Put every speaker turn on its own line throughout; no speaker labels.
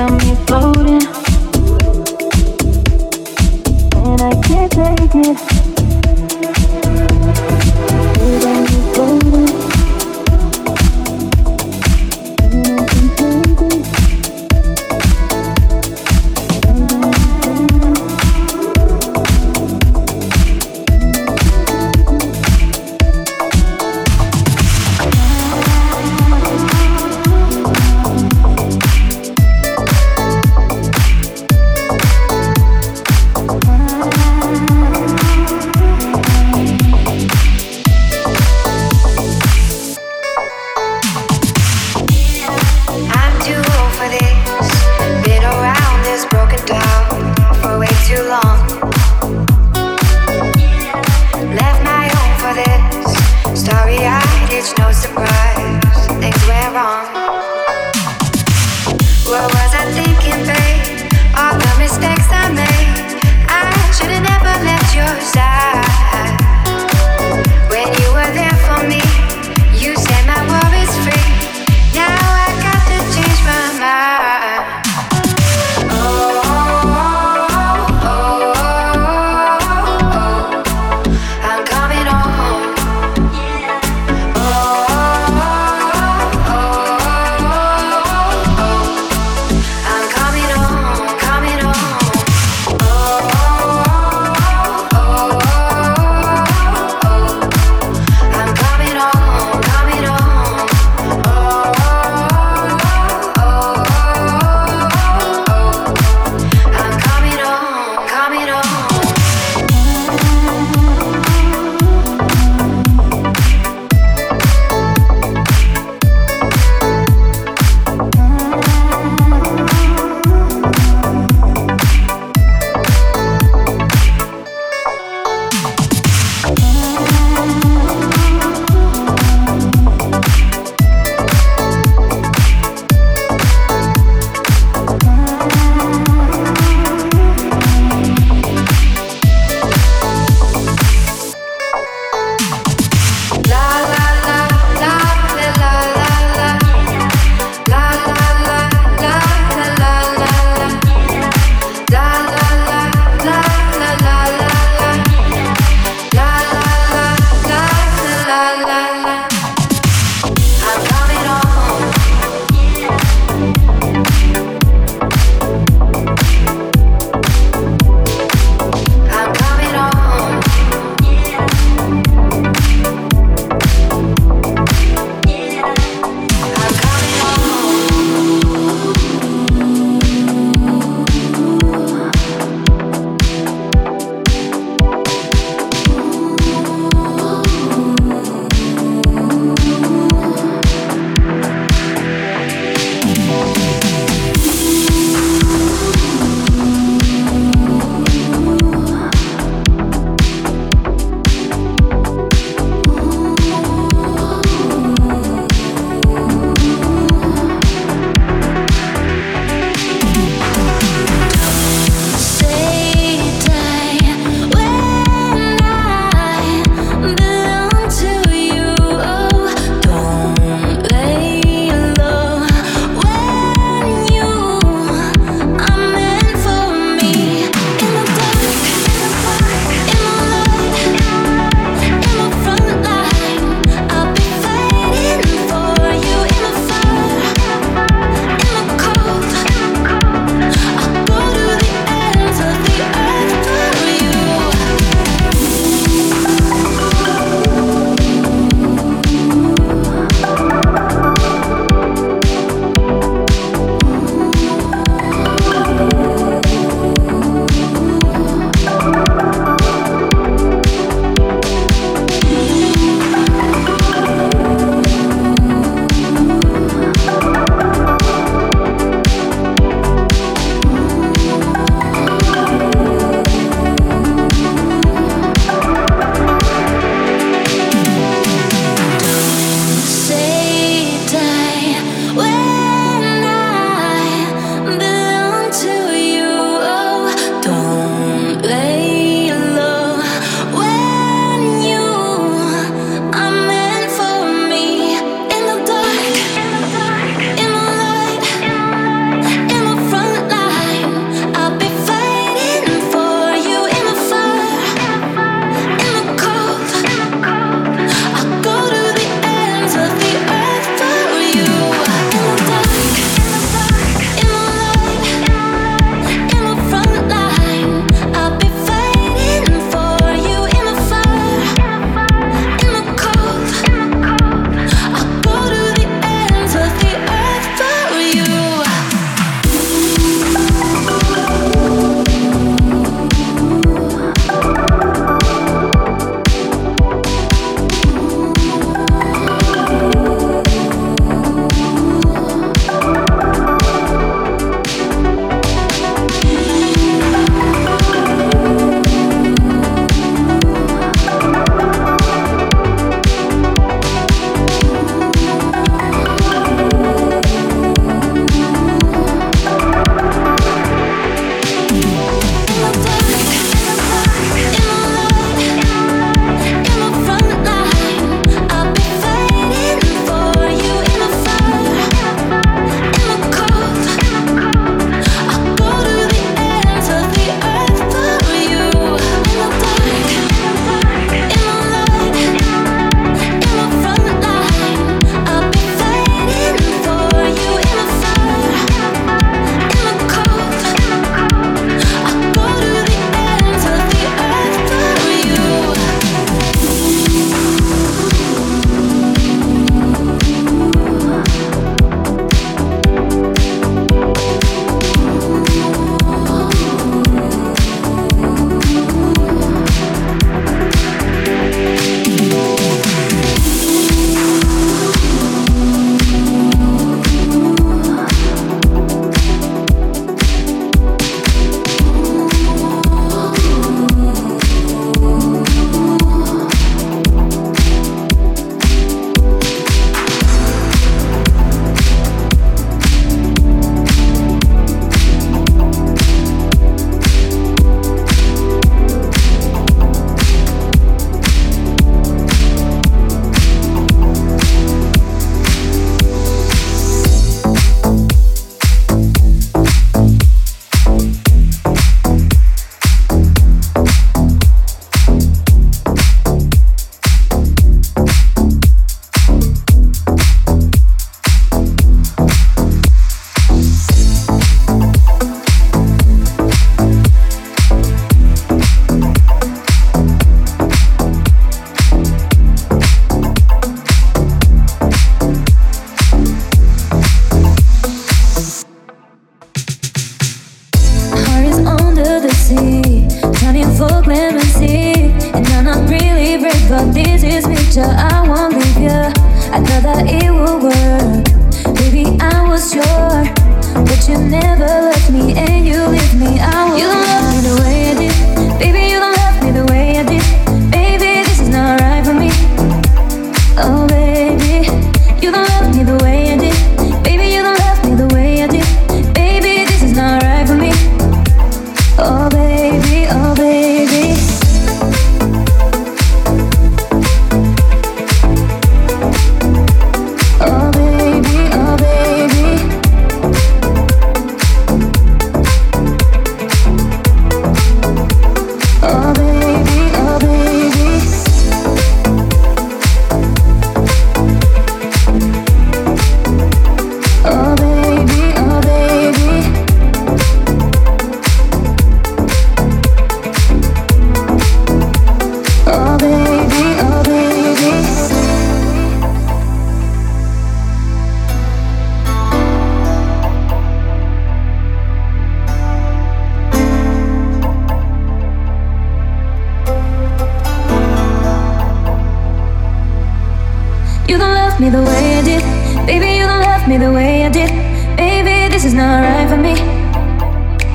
got me floating, and I can't take it.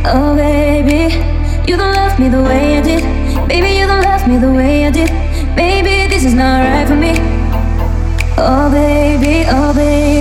Oh, baby, you don't love me the way I did. Baby, you don't love me the way I did. Baby, this is not right for me. Oh, baby, oh, baby.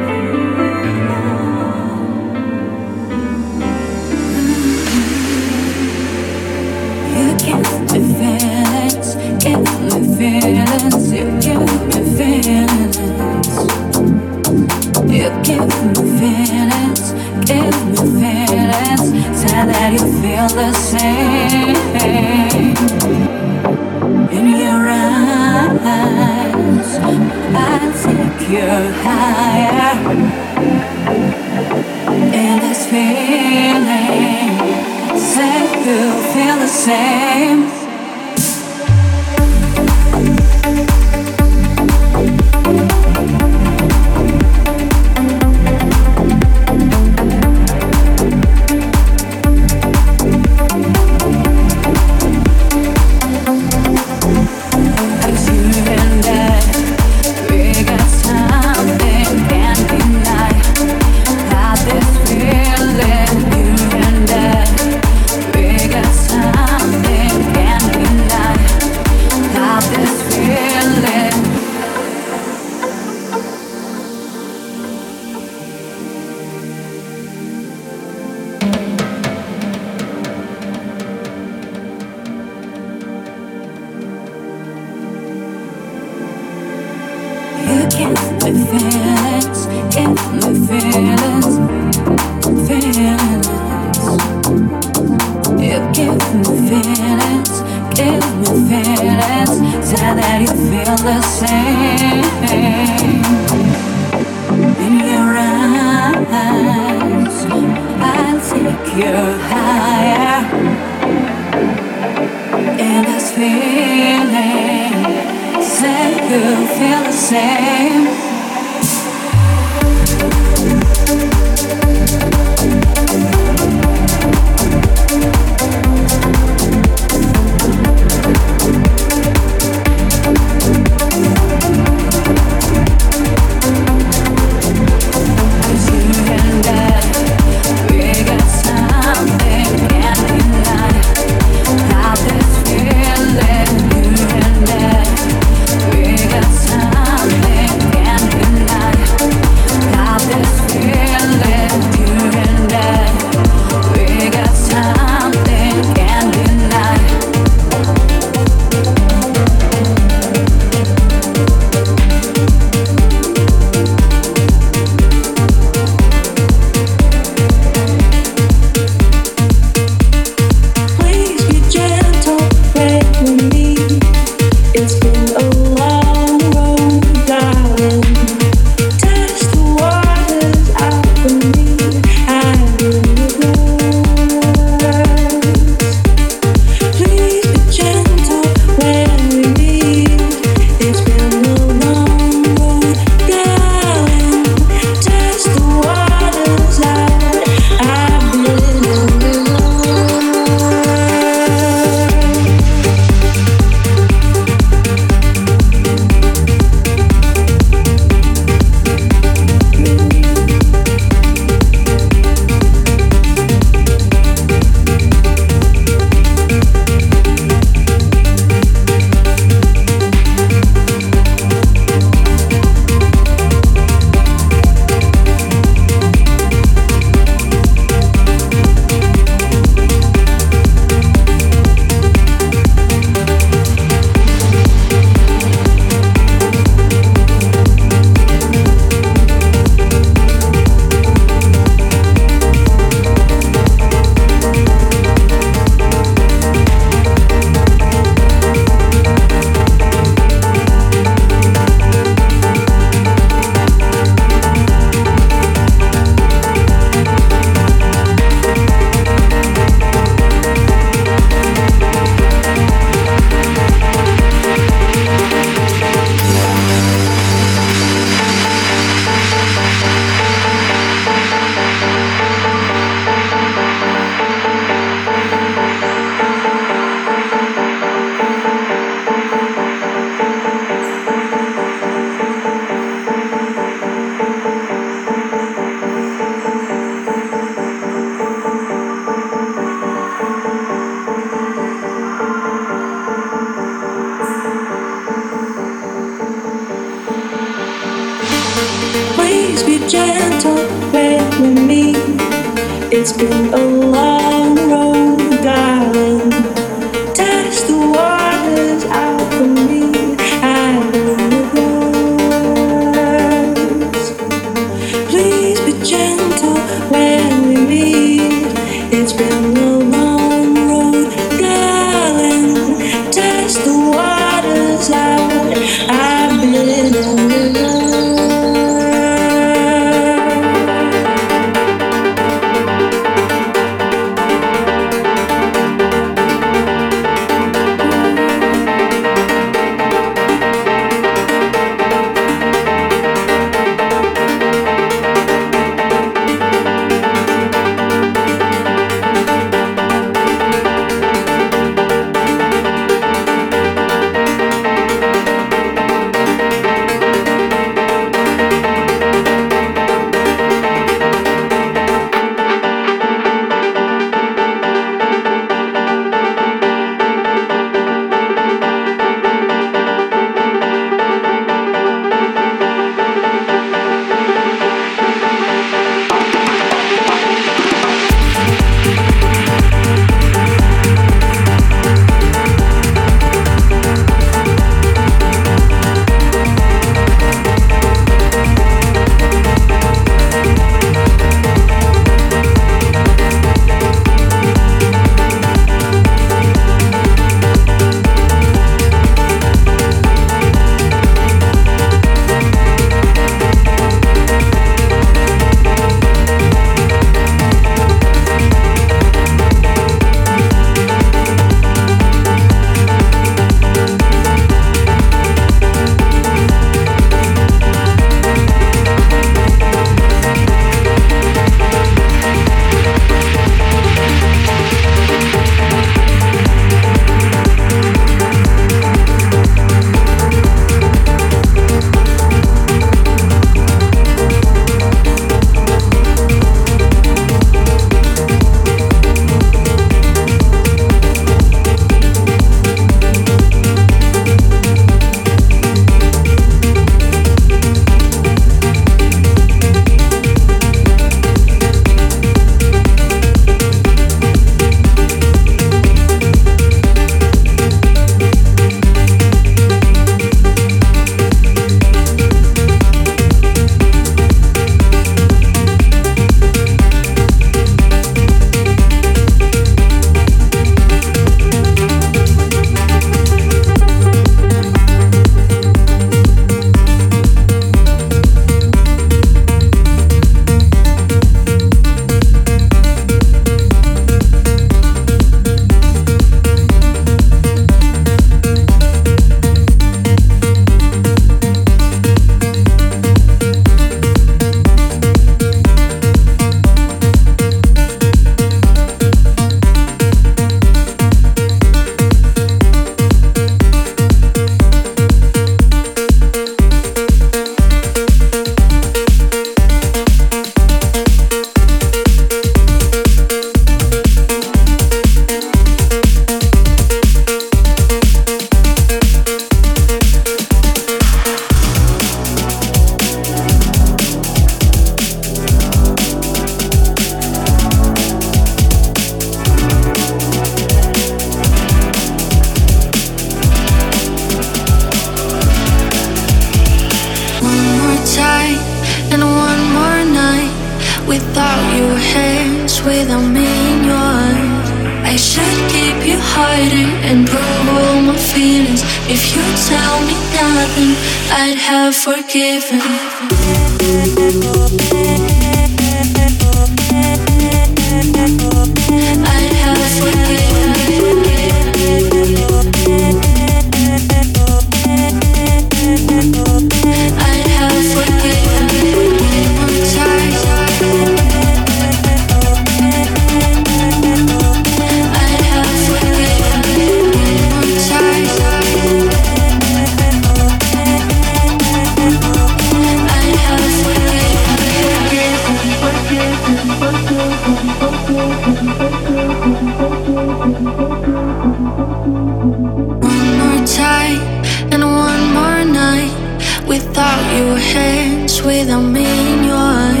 Hands, without me in your eyes.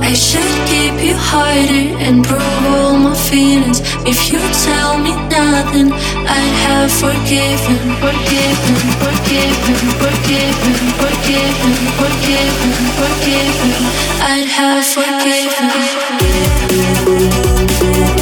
I should keep you hiding and prove all my feelings. If you tell me nothing, I'd have forgiven, forgiven, forgiven, forgiven, forgiven, forgiven, forgiven. I'd have forgiven.